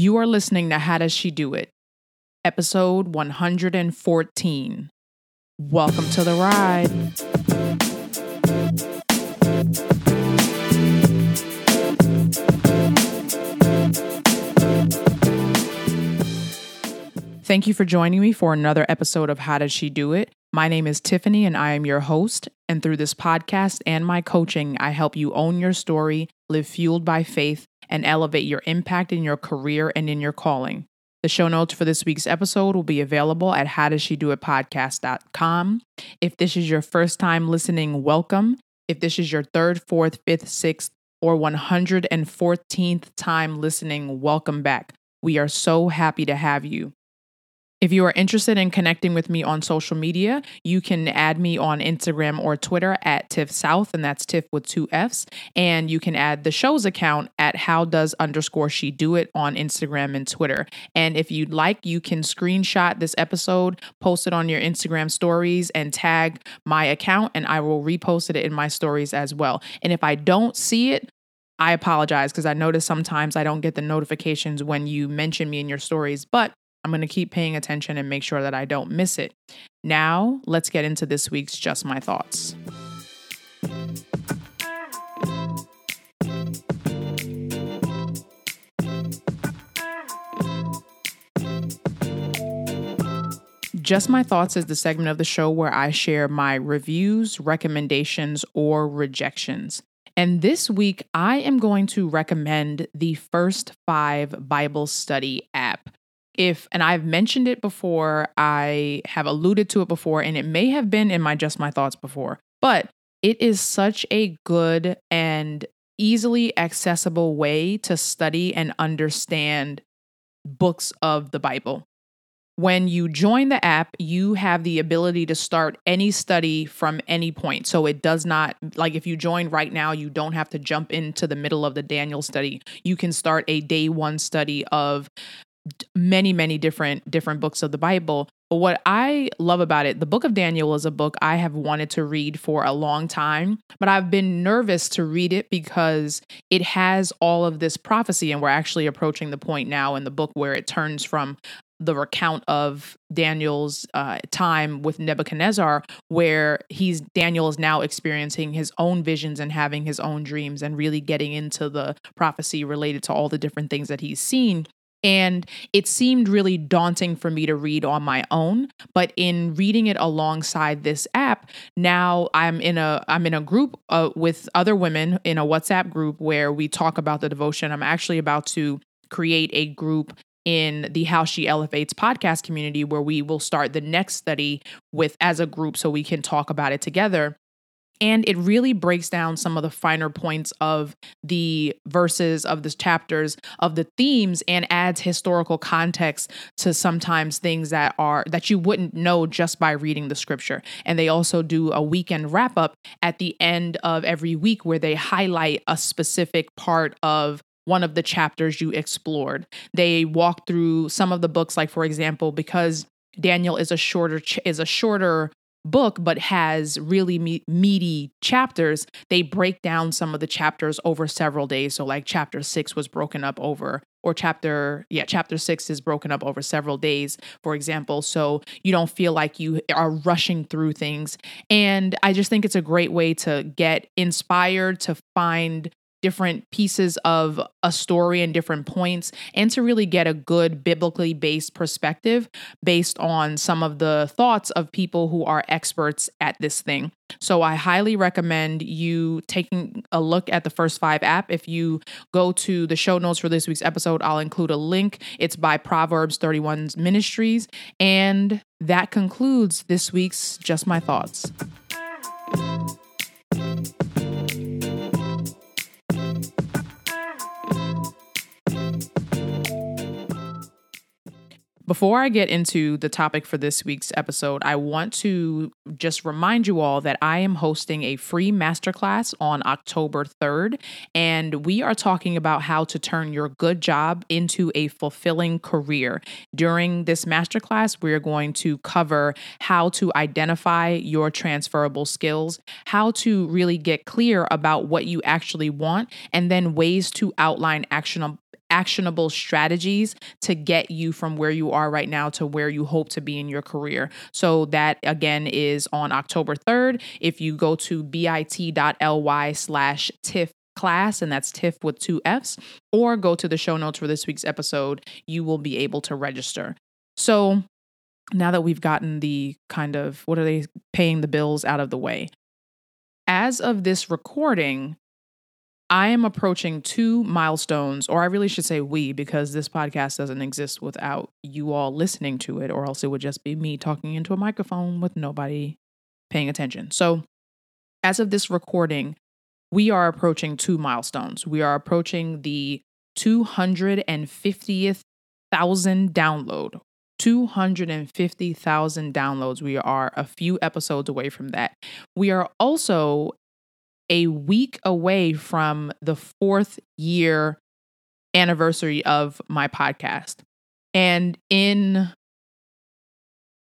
You are listening to How Does She Do It? Episode 114. Welcome to the ride. Thank you for joining me for another episode of How Does She Do It? My name is Tiffany and I am your host. And through this podcast and my coaching, I help you own your story, live fueled by faith, and elevate your impact in your career and in your calling. The show notes for this week's episode will be available at howdoesshedoitpodcast.com. If this is your first time listening, welcome. If this is your third, fourth, fifth, sixth, or 114th time listening, welcome back. We are so happy to have you. If you are interested in connecting with me on social media, you can add me on Instagram or Twitter at Tiff South, and that's Tiff with two F's. And you can add the show's account at how does underscore she do it on Instagram and Twitter. And if you'd like, you can screenshot this episode, post it on your Instagram stories, and tag my account, and I will repost it in my stories as well. And if I don't see it, I apologize because I notice sometimes I don't get the notifications when you mention me in your stories, but I'm going to keep paying attention and make sure that I don't miss it. Now, let's get into this week's Just My Thoughts. Just My Thoughts is the segment of the show where I share my reviews, recommendations, or rejections. And this week, I am going to recommend the First Five Bible Study app if and I've mentioned it before, I have alluded to it before, and it may have been in my Just My Thoughts before, but it is such a good and easily accessible way to study and understand books of the Bible. When you join the app, you have the ability to start any study from any point. So it does not, like if you join right now, you don't have to jump into the middle of the Daniel study. You can start a day one study of many many different different books of the bible but what i love about it the book of daniel is a book i have wanted to read for a long time but i've been nervous to read it because it has all of this prophecy and we're actually approaching the point now in the book where it turns from the recount of Daniel's uh, time with Nebuchadnezzar, where he's Daniel is now experiencing his own visions and having his own dreams and really getting into the prophecy related to all the different things that he's seen. And it seemed really daunting for me to read on my own, but in reading it alongside this app, now I'm in a I'm in a group uh, with other women in a WhatsApp group where we talk about the devotion. I'm actually about to create a group in the How She Elevates podcast community where we will start the next study with as a group so we can talk about it together. And it really breaks down some of the finer points of the verses, of the chapters, of the themes, and adds historical context to sometimes things that are that you wouldn't know just by reading the scripture. And they also do a weekend wrap up at the end of every week where they highlight a specific part of one of the chapters you explored. They walk through some of the books, like for example, because Daniel is a shorter is a shorter book but has really me- meaty chapters they break down some of the chapters over several days. So like chapter 6 was broken up over or chapter yeah chapter 6 is broken up over several days for example. So you don't feel like you are rushing through things. And i just think it's a great way to get inspired to find different pieces of a story and different points, and to really get a good biblically based perspective based on some of the thoughts of people who are experts at this thing. So I highly recommend you taking a look at the First Five app. If you go to the show notes for this week's episode, I'll include a link. It's by Proverbs 31 Ministries. And that concludes this week's Just My Thoughts. Before I get into the topic for this week's episode, I want to just remind you all that I am hosting a free masterclass on October 3rd, and we are talking about how to turn your good job into a fulfilling career. During this masterclass, we're going to cover how to identify your transferable skills, how to really get clear about what you actually want, and then ways to outline actionable actionable strategies to get you from where you are right now to where you hope to be in your career. So that again is on October 3rd. If you go to bit.ly slash TIFF class, and that's TIFF with two F's, or go to the show notes for this week's episode, you will be able to register. So now that we've gotten the kind of what are they paying the bills out of the way, as of this recording, I am approaching two milestones, or I really should say we, because this podcast doesn't exist without you all listening to it, or else it would just be me talking into a microphone with nobody paying attention. So, as of this recording, we are approaching two milestones. We are approaching the 250th thousand download 250,000 downloads. We are a few episodes away from that. We are also a week away from the fourth year anniversary of my podcast. And in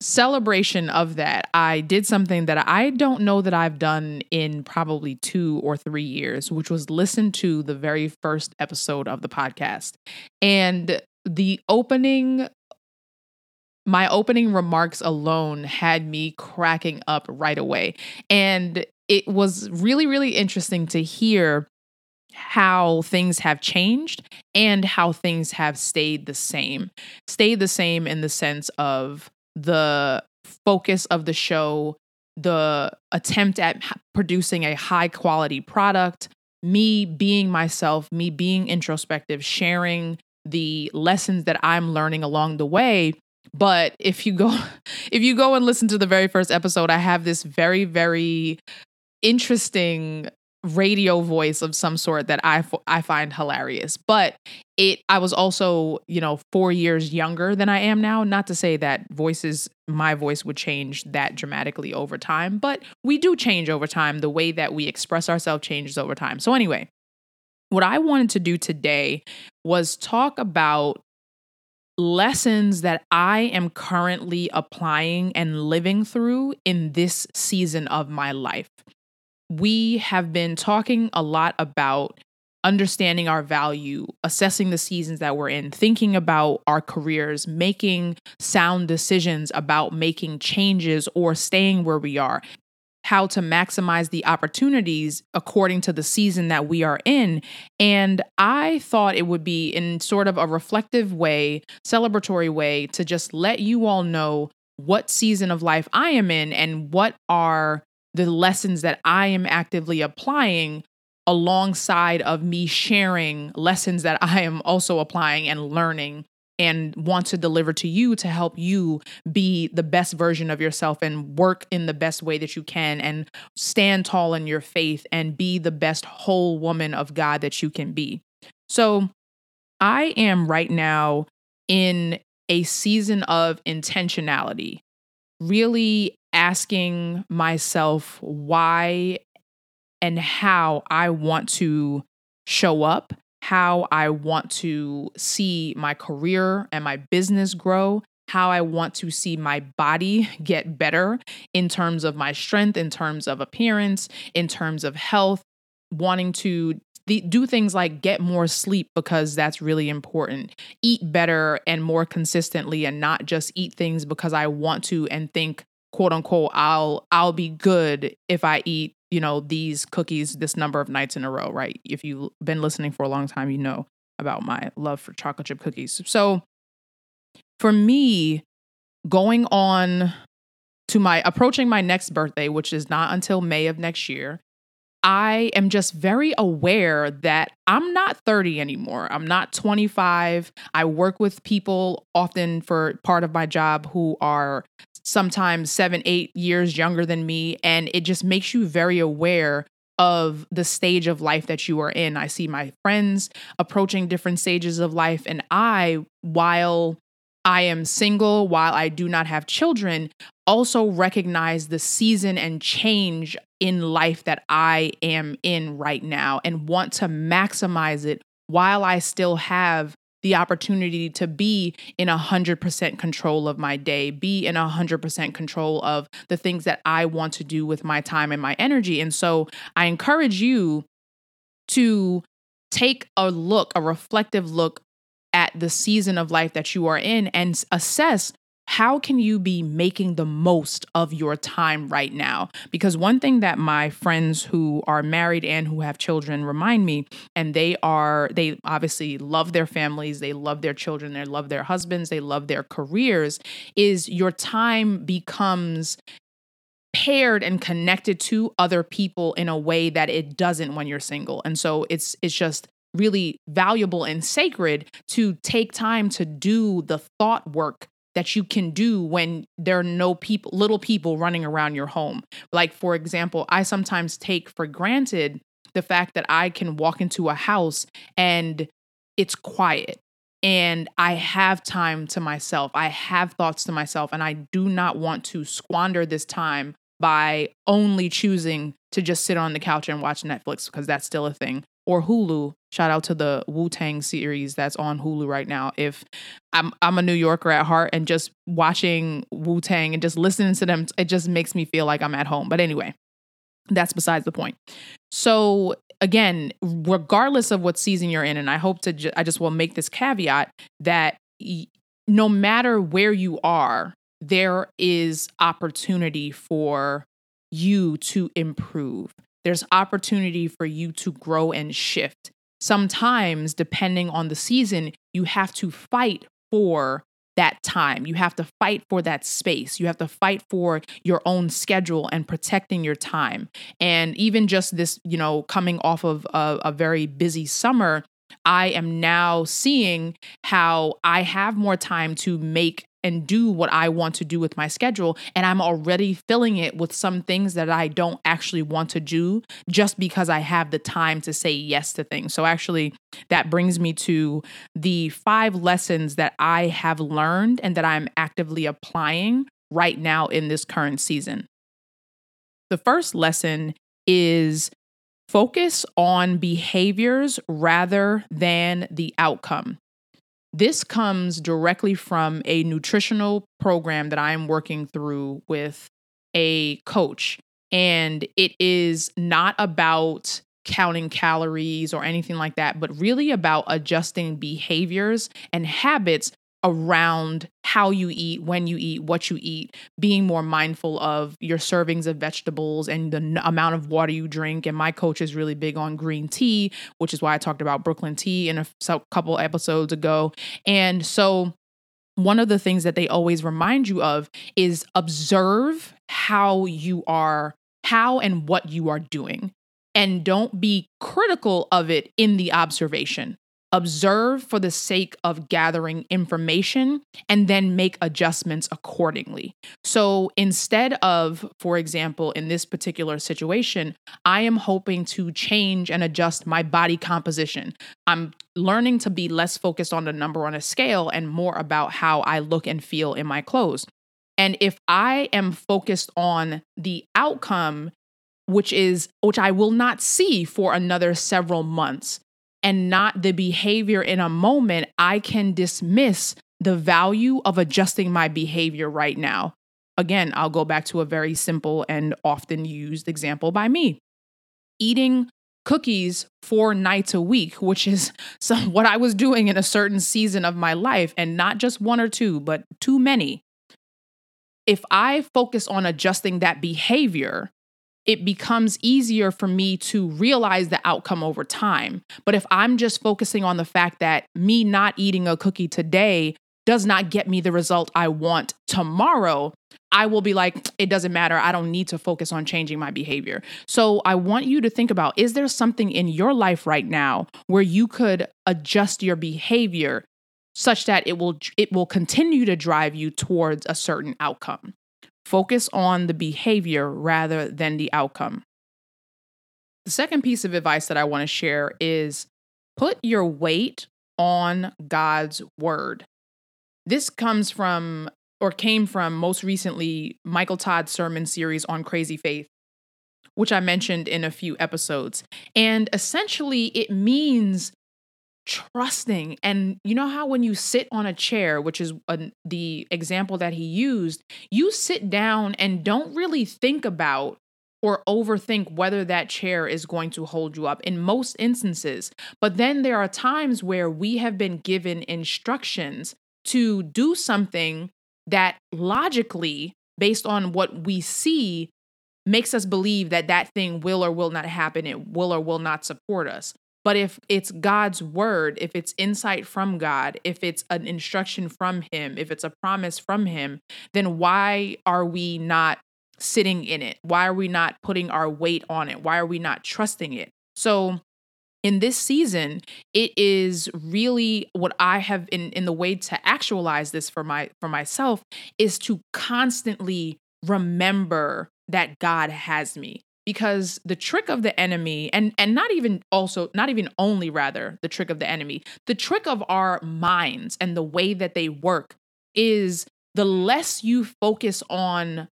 celebration of that, I did something that I don't know that I've done in probably two or three years, which was listen to the very first episode of the podcast. And the opening my opening remarks alone had me cracking up right away. And it was really, really interesting to hear how things have changed and how things have stayed the same. Stayed the same in the sense of the focus of the show, the attempt at producing a high quality product, me being myself, me being introspective, sharing the lessons that I'm learning along the way but if you go if you go and listen to the very first episode, I have this very very interesting radio voice of some sort that I I find hilarious. But it I was also, you know, 4 years younger than I am now, not to say that voices my voice would change that dramatically over time, but we do change over time. The way that we express ourselves changes over time. So anyway, what I wanted to do today was talk about lessons that I am currently applying and living through in this season of my life. We have been talking a lot about understanding our value, assessing the seasons that we're in, thinking about our careers, making sound decisions about making changes or staying where we are how to maximize the opportunities according to the season that we are in. And I thought it would be in sort of a reflective way, celebratory way, to just let you all know what season of life I am in and what are the lessons that I am actively applying alongside of me sharing lessons that I am also applying and learning and want to deliver to you to help you be the best version of yourself and work in the best way that you can and stand tall in your faith and be the best whole woman of God that you can be. So, I am right now in a season of intentionality, really asking myself why and how I want to show up how I want to see my career and my business grow, how I want to see my body get better in terms of my strength, in terms of appearance, in terms of health, wanting to do things like get more sleep because that's really important. Eat better and more consistently and not just eat things because I want to and think quote unquote I'll I'll be good if I eat you know, these cookies this number of nights in a row, right? If you've been listening for a long time, you know about my love for chocolate chip cookies. So for me, going on to my approaching my next birthday, which is not until May of next year, I am just very aware that I'm not 30 anymore. I'm not 25. I work with people often for part of my job who are sometimes seven, eight years younger than me. And it just makes you very aware of the stage of life that you are in. I see my friends approaching different stages of life. And I, while I am single, while I do not have children, also recognize the season and change in life that I am in right now and want to maximize it while I still have the opportunity to be in a 100% control of my day, be in a 100% control of the things that I want to do with my time and my energy. And so I encourage you to take a look, a reflective look at the season of life that you are in and assess how can you be making the most of your time right now? Because one thing that my friends who are married and who have children remind me, and they are, they obviously love their families, they love their children, they love their husbands, they love their careers, is your time becomes paired and connected to other people in a way that it doesn't when you're single. And so it's it's just really valuable and sacred to take time to do the thought work that you can do when there are no people, little people running around your home. Like, for example, I sometimes take for granted the fact that I can walk into a house and it's quiet and I have time to myself. I have thoughts to myself, and I do not want to squander this time by only choosing to just sit on the couch and watch Netflix because that's still a thing or Hulu. Shout out to the Wu Tang series that's on Hulu right now. If I'm I'm a New Yorker at heart and just watching Wu Tang and just listening to them, it just makes me feel like I'm at home. But anyway, that's besides the point. So again, regardless of what season you're in, and I hope to ju- I just will make this caveat that y- no matter where you are, there is opportunity for you to improve there's opportunity for you to grow and shift. Sometimes, depending on the season, you have to fight for that time. You have to fight for that space. You have to fight for your own schedule and protecting your time. And even just this, you know, coming off of a, a very busy summer, I am now seeing how I have more time to make and do what I want to do with my schedule. And I'm already filling it with some things that I don't actually want to do just because I have the time to say yes to things. So, actually, that brings me to the five lessons that I have learned and that I'm actively applying right now in this current season. The first lesson is focus on behaviors rather than the outcome. This comes directly from a nutritional program that I'm working through with a coach. And it is not about counting calories or anything like that, but really about adjusting behaviors and habits around how you eat, when you eat, what you eat, being more mindful of your servings of vegetables and the n- amount of water you drink. And my coach is really big on green tea, which is why I talked about Brooklyn tea in a couple episodes ago. And so, one of the things that they always remind you of is observe how you are, how and what you are doing. And don't be critical of it in the observation observe for the sake of gathering information and then make adjustments accordingly. So instead of, for example, in this particular situation, I am hoping to change and adjust my body composition. I'm learning to be less focused on the number on a scale and more about how I look and feel in my clothes. And if I am focused on the outcome, which is which I will not see for another several months, and not the behavior in a moment, I can dismiss the value of adjusting my behavior right now. Again, I'll go back to a very simple and often used example by me eating cookies four nights a week, which is some, what I was doing in a certain season of my life, and not just one or two, but too many. If I focus on adjusting that behavior, it becomes easier for me to realize the outcome over time. But if I'm just focusing on the fact that me not eating a cookie today does not get me the result I want tomorrow, I will be like, it doesn't matter. I don't need to focus on changing my behavior. So I want you to think about is there something in your life right now where you could adjust your behavior such that it will it will continue to drive you towards a certain outcome. Focus on the behavior rather than the outcome. The second piece of advice that I want to share is put your weight on God's word. This comes from or came from most recently Michael Todd's sermon series on crazy faith, which I mentioned in a few episodes. And essentially, it means trusting. And you know how when you sit on a chair, which is a, the example that he used, you sit down and don't really think about or overthink whether that chair is going to hold you up in most instances. But then there are times where we have been given instructions to do something that logically, based on what we see, makes us believe that that thing will or will not happen. It will or will not support us. But if it's God's word, if it's insight from God, if it's an instruction from Him, if it's a promise from Him, then why are we not sitting in it? Why are we not putting our weight on it? Why are we not trusting it? So, in this season it is really what i have in in the way to actualize this for my for myself is to constantly remember that god has me because the trick of the enemy and and not even also not even only rather the trick of the enemy the trick of our minds and the way that they work is the less you focus on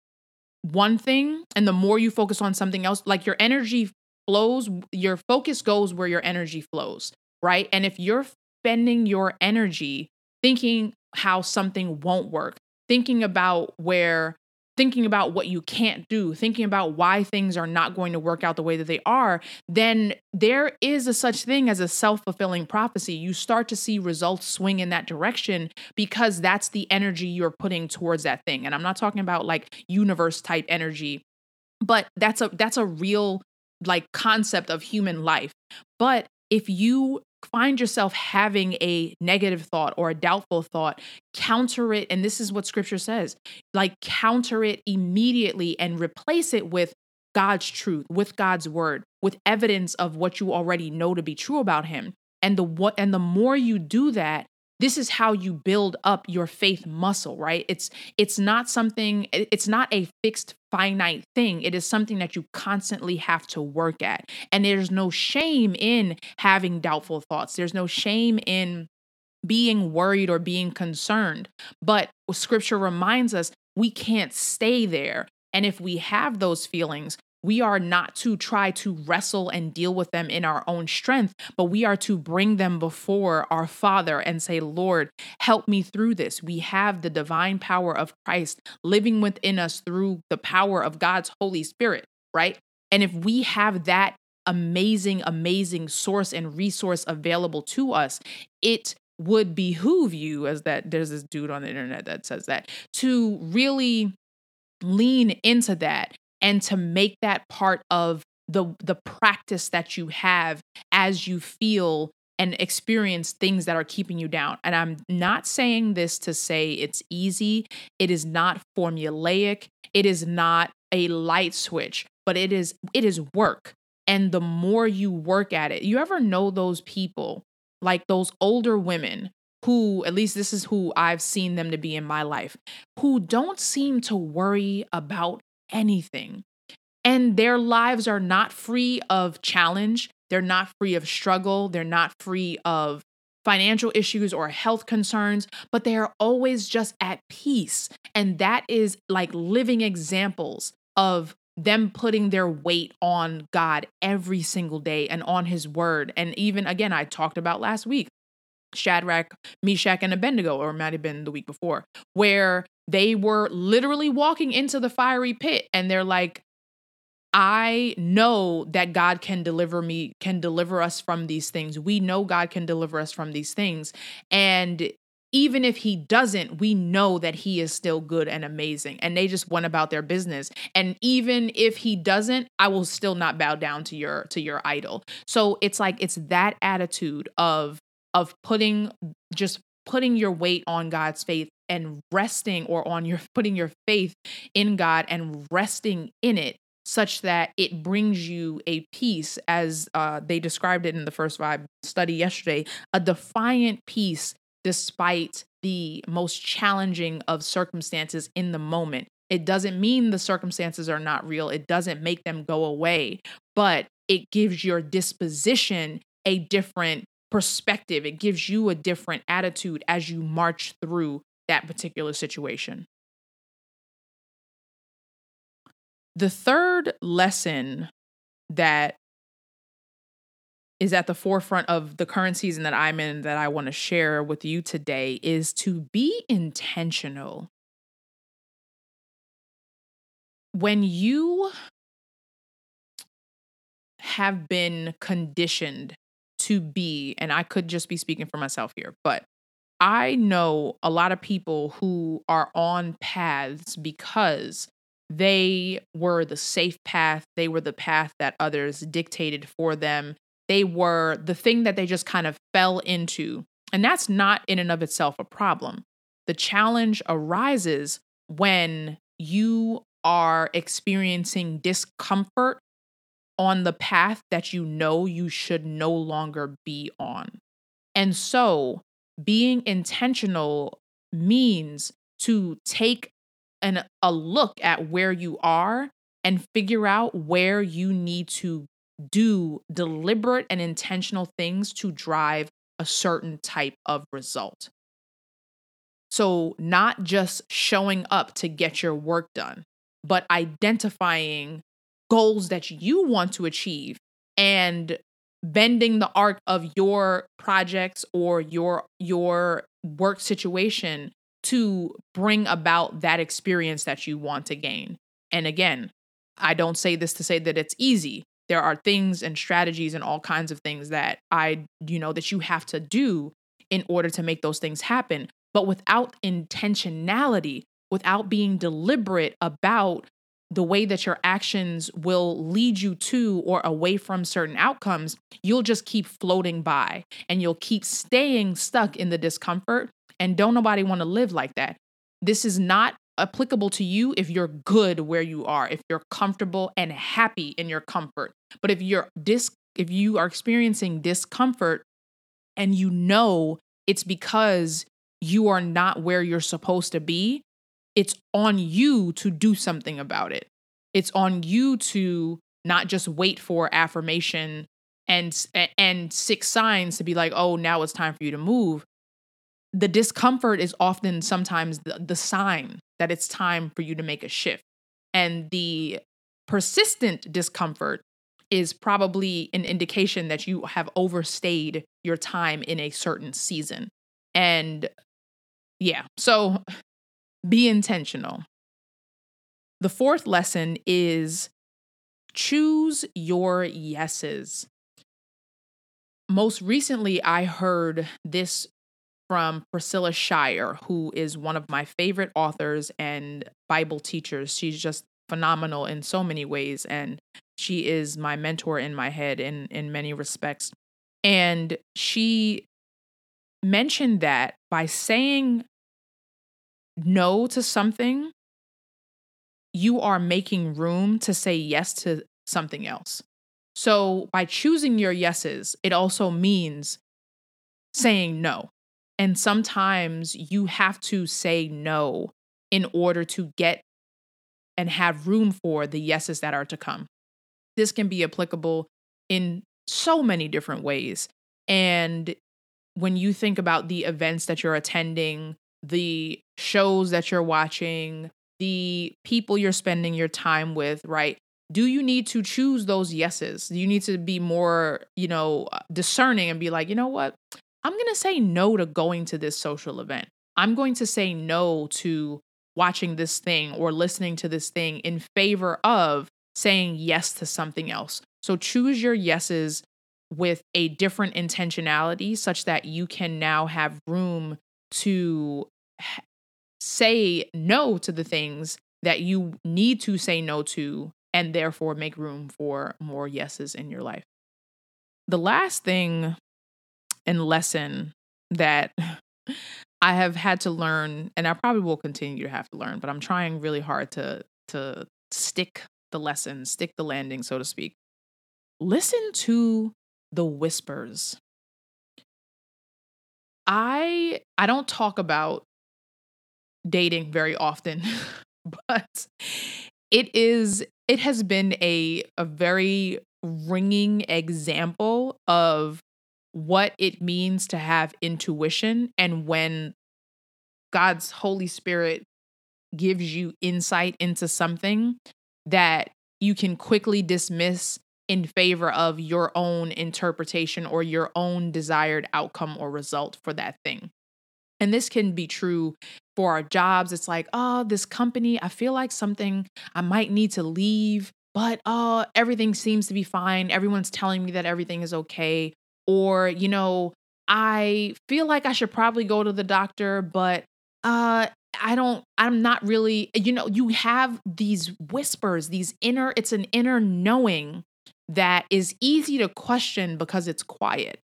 one thing and the more you focus on something else like your energy flows your focus goes where your energy flows right? And if you're spending your energy thinking how something won't work thinking about where thinking about what you can't do, thinking about why things are not going to work out the way that they are, then there is a such thing as a self-fulfilling prophecy. You start to see results swing in that direction because that's the energy you're putting towards that thing. And I'm not talking about like universe type energy, but that's a that's a real like concept of human life. But if you find yourself having a negative thought or a doubtful thought, counter it. And this is what scripture says like, counter it immediately and replace it with God's truth, with God's word, with evidence of what you already know to be true about Him. And the what and the more you do that, this is how you build up your faith muscle right? It's it's not something it's not a fixed finite thing. It is something that you constantly have to work at. And there's no shame in having doubtful thoughts. There's no shame in being worried or being concerned. But scripture reminds us we can't stay there. And if we have those feelings we are not to try to wrestle and deal with them in our own strength, but we are to bring them before our Father and say, Lord, help me through this. We have the divine power of Christ living within us through the power of God's Holy Spirit, right? And if we have that amazing, amazing source and resource available to us, it would behoove you, as that there's this dude on the internet that says that, to really lean into that and to make that part of the the practice that you have as you feel and experience things that are keeping you down. And I'm not saying this to say it's easy. It is not formulaic. It is not a light switch, but it is it is work. And the more you work at it, you ever know those people, like those older women who, at least this is who I've seen them to be in my life, who don't seem to worry about anything. And their lives are not free of challenge. They're not free of struggle. They're not free of financial issues or health concerns, but they are always just at peace. And that is like living examples of them putting their weight on God every single day and on his word. And even again, I talked about last week Shadrach, Meshach, and Abednego, or it might have been the week before, where they were literally walking into the fiery pit and they're like, I know that God can deliver me, can deliver us from these things. We know God can deliver us from these things. And even if he doesn't, we know that he is still good and amazing. And they just went about their business. And even if he doesn't, I will still not bow down to your to your idol. So it's like it's that attitude of of putting just putting your weight on God's faith and resting or on your putting your faith in God and resting in it such that it brings you a peace as uh, they described it in the First Five study yesterday a defiant peace despite the most challenging of circumstances in the moment. It doesn't mean the circumstances are not real. It doesn't make them go away but it gives your disposition a different perspective. It gives you a different attitude as you march through that particular situation. The third lesson that is at the forefront of the current season that I'm in that I want to share with you today is to be intentional. When you have been conditioned to be, and I could just be speaking for myself here, but I know a lot of people who are on paths because they were the safe path. They were the path that others dictated for them. They were the thing that they just kind of fell into. And that's not in and of itself a problem. The challenge arises when you are experiencing discomfort on the path that you know you should no longer be on. And so, being intentional means to take an, a look at where you are and figure out where you need to do deliberate and intentional things to drive a certain type of result. So, not just showing up to get your work done, but identifying goals that you want to achieve and bending the arc of your projects or your your work situation to bring about that experience that you want to gain. And again, I don't say this to say that it's easy. There are things and strategies and all kinds of things that I, you know, that you have to do in order to make those things happen. But without intentionality, without being deliberate about the way that your actions will lead you to or away from certain outcomes, you'll just keep floating by and you'll keep staying stuck in the discomfort. And don't nobody want to live like that. This is not applicable to you if you're good where you are, if you're comfortable and happy in your comfort. But if you're dis if you are experiencing discomfort and you know it's because you are not where you're supposed to be, it's on you to do something about it. It's on you to not just wait for affirmation and and six signs to be like, "Oh, now it's time for you to move." The discomfort is often sometimes the, the sign that it's time for you to make a shift. And the persistent discomfort is probably an indication that you have overstayed your time in a certain season. And yeah, so be intentional. The fourth lesson is choose your yeses. Most recently, I heard this from Priscilla Shirer, who is one of my favorite authors and Bible teachers. She's just phenomenal in so many ways, and she is my mentor in my head in, in many respects. And she mentioned that by saying no to something, you are making room to say yes to something else. So by choosing your yeses, it also means saying no. And sometimes you have to say no in order to get and have room for the yeses that are to come. This can be applicable in so many different ways. And when you think about the events that you're attending, the shows that you're watching, the people you're spending your time with, right? Do you need to choose those yeses? Do you need to be more, you know, uh, discerning and be like, you know what? I'm going to say no to going to this social event. I'm going to say no to watching this thing or listening to this thing in favor of saying yes to something else. So choose your yeses with a different intentionality such that you can now have room to say no to the things that you need to say no to and therefore make room for more yeses in your life. The last thing and lesson that I have had to learn and I probably will continue to have to learn, but I'm trying really hard to to stick the lesson, stick the landing so to speak. Listen to the whispers. I I don't talk about dating very often, but it is it has been a a very ringing example of what it means to have intuition and when God's Holy Spirit gives you insight into something that you can quickly dismiss in favor of your own interpretation or your own desired outcome or result for that thing. And this can be true for our jobs. It's like, oh, this company, I feel like something I might need to leave, but uh everything seems to be fine. Everyone's telling me that everything is okay or you know, I feel like I should probably go to the doctor, but uh I don't I'm not really you know, you have these whispers, these inner it's an inner knowing that is easy to question because it's quiet.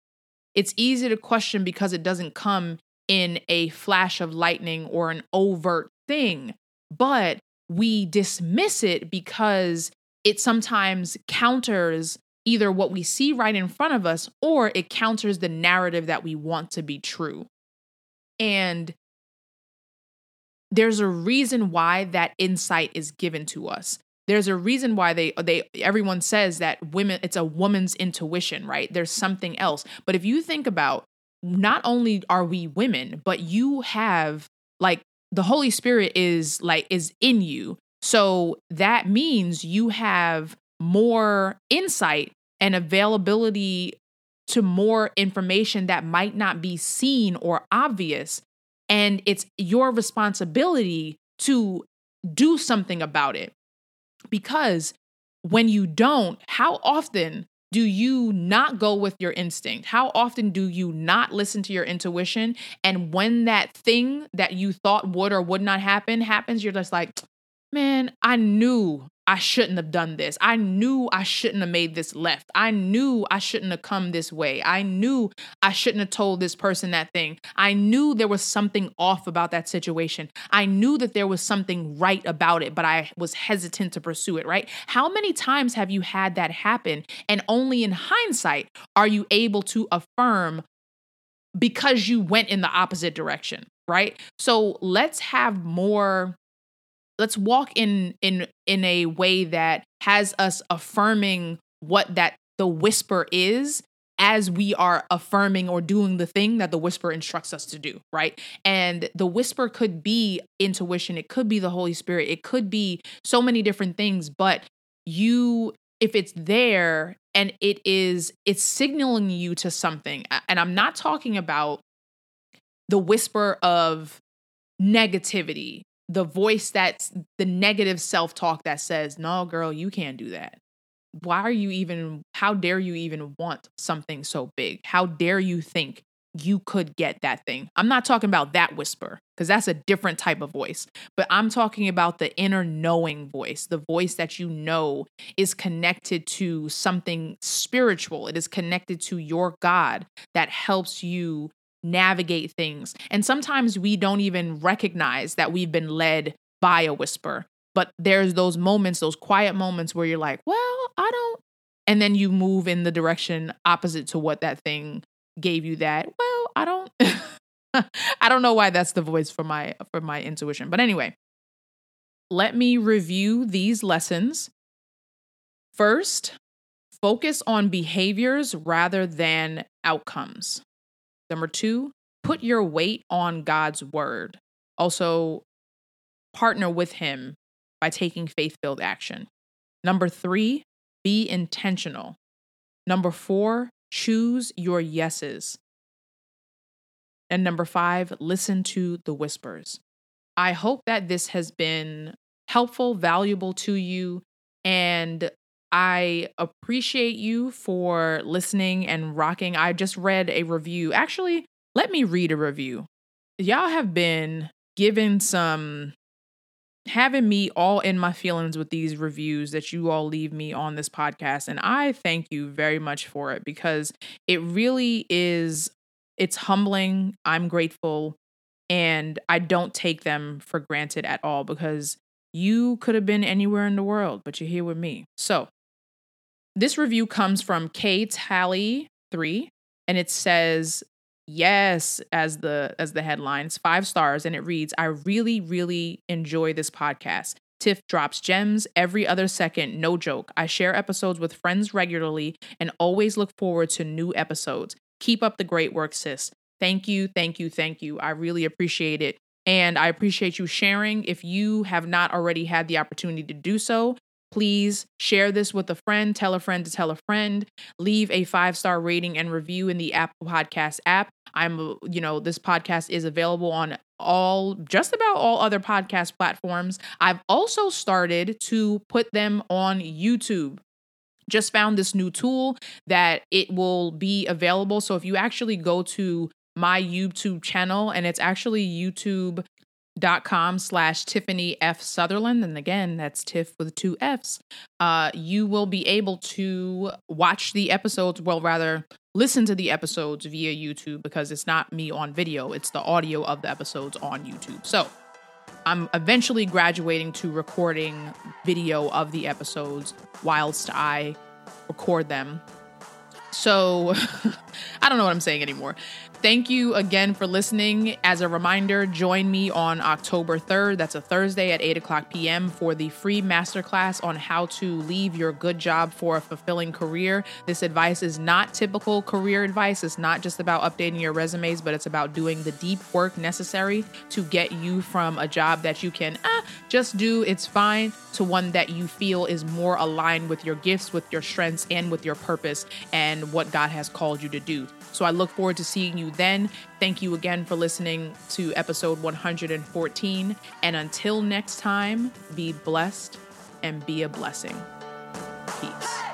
It's easy to question because it doesn't come in a flash of lightning or an overt thing, but we dismiss it because it sometimes counters either what we see right in front of us or it counters the narrative that we want to be true. And there's a reason why that insight is given to us. There's a reason why they they everyone says that women it's a woman's intuition, right? There's something else. But if you think about not only are we women, but you have like the Holy Spirit is like is in you. So that means you have more insight and availability to more information that might not be seen or obvious. And it's your responsibility to do something about it. Because when you don't, how often do you not go with your instinct? How often do you not listen to your intuition? And when that thing that you thought would or would not happen happens, you're just like, man, I knew I shouldn't have done this. I knew I shouldn't have made this left. I knew I shouldn't have come this way. I knew I shouldn't have told this person that thing. I knew there was something off about that situation. I knew that there was something right about it, but I was hesitant to pursue it, right? How many times have you had that happen? And only in hindsight are you able to affirm because you went in the opposite direction, right? So let's have more let's walk in in in a way that has us affirming what that the whisper is as we are affirming or doing the thing that the whisper instructs us to do, right? And the whisper could be intuition, it could be the Holy Spirit, it could be so many different things, but you if it's there and it is it's signaling you to something. And I'm not talking about the whisper of negativity the voice that's the negative self talk that says, no, girl, you can't do that. Why are you even, how dare you even want something so big? How dare you think you could get that thing? I'm not talking about that whisper because that's a different type of voice, but I'm talking about the inner knowing voice, the voice that you know is connected to something spiritual. It is connected to your God that helps you navigate things. And sometimes we don't even recognize that we've been led by a whisper. But there's those moments, those quiet moments where you're like, well, I don't. And then you move in the direction opposite to what that thing gave you that. Well, I don't. I don't know why that's the voice for my for my intuition. But anyway, let me review these lessons. First, focus on behaviors rather than outcomes. Number two, put your weight on God's word. Also, partner with Him by taking faith filled action. Number three, be intentional. Number four, choose your yeses. And number five, listen to the whispers. I hope that this has been helpful, valuable to you, and I appreciate you for listening and rocking. I just read a review. Actually, let me read a review. Y'all have been given some having me all in my feelings with these reviews that you all leave me on this podcast and I thank you very much for it because it really is it's humbling. I'm grateful and I don't take them for granted at all because you could have been anywhere in the world, but you're here with me. So, this review comes from K Tally 3 and it says yes as the as the headlines 5 stars and it reads I really really enjoy this podcast. Tiff drops gems every other second, no joke. I share episodes with friends regularly and always look forward to new episodes. Keep up the great work, sis. Thank you, thank you, thank you. I really appreciate it. And I appreciate you sharing. If you have not already had the opportunity to do so, Please share this with a friend, tell a friend to tell a friend, leave a five star rating and review in the Apple Podcast app. I'm, uh, you know, this podcast is available on all, just about all other podcast platforms. I've also started to put them on YouTube just found this new tool that it will be available. So if you actually go to my YouTube channel and it's actually YouTube dot com slash tiffany f. Sutherland. And again that's tiff with two f's. Uh you will be able to watch the episodes well rather listen to the episodes via youtube because it's not me on video it's the audio of the episodes on youtube. So i'm eventually graduating to recording video of the episodes whilst i record them. So I don't know what I'm saying anymore. Thank you again for listening. As a reminder, join me on October 3rd, that's a Thursday at 8 o'clock p.m., for the free masterclass on how to leave your good job for a fulfilling career. This advice is not typical career advice. It's not just about updating your resumes, but it's about doing the deep work necessary to get you from a job that you can ah, just do, it's fine, to one that you feel is more aligned with your gifts, with your strengths, and with your purpose and what God has called you to do. So I look forward to seeing you then. Thank you again for listening to episode 114. And until next time, be blessed and be a blessing. Peace.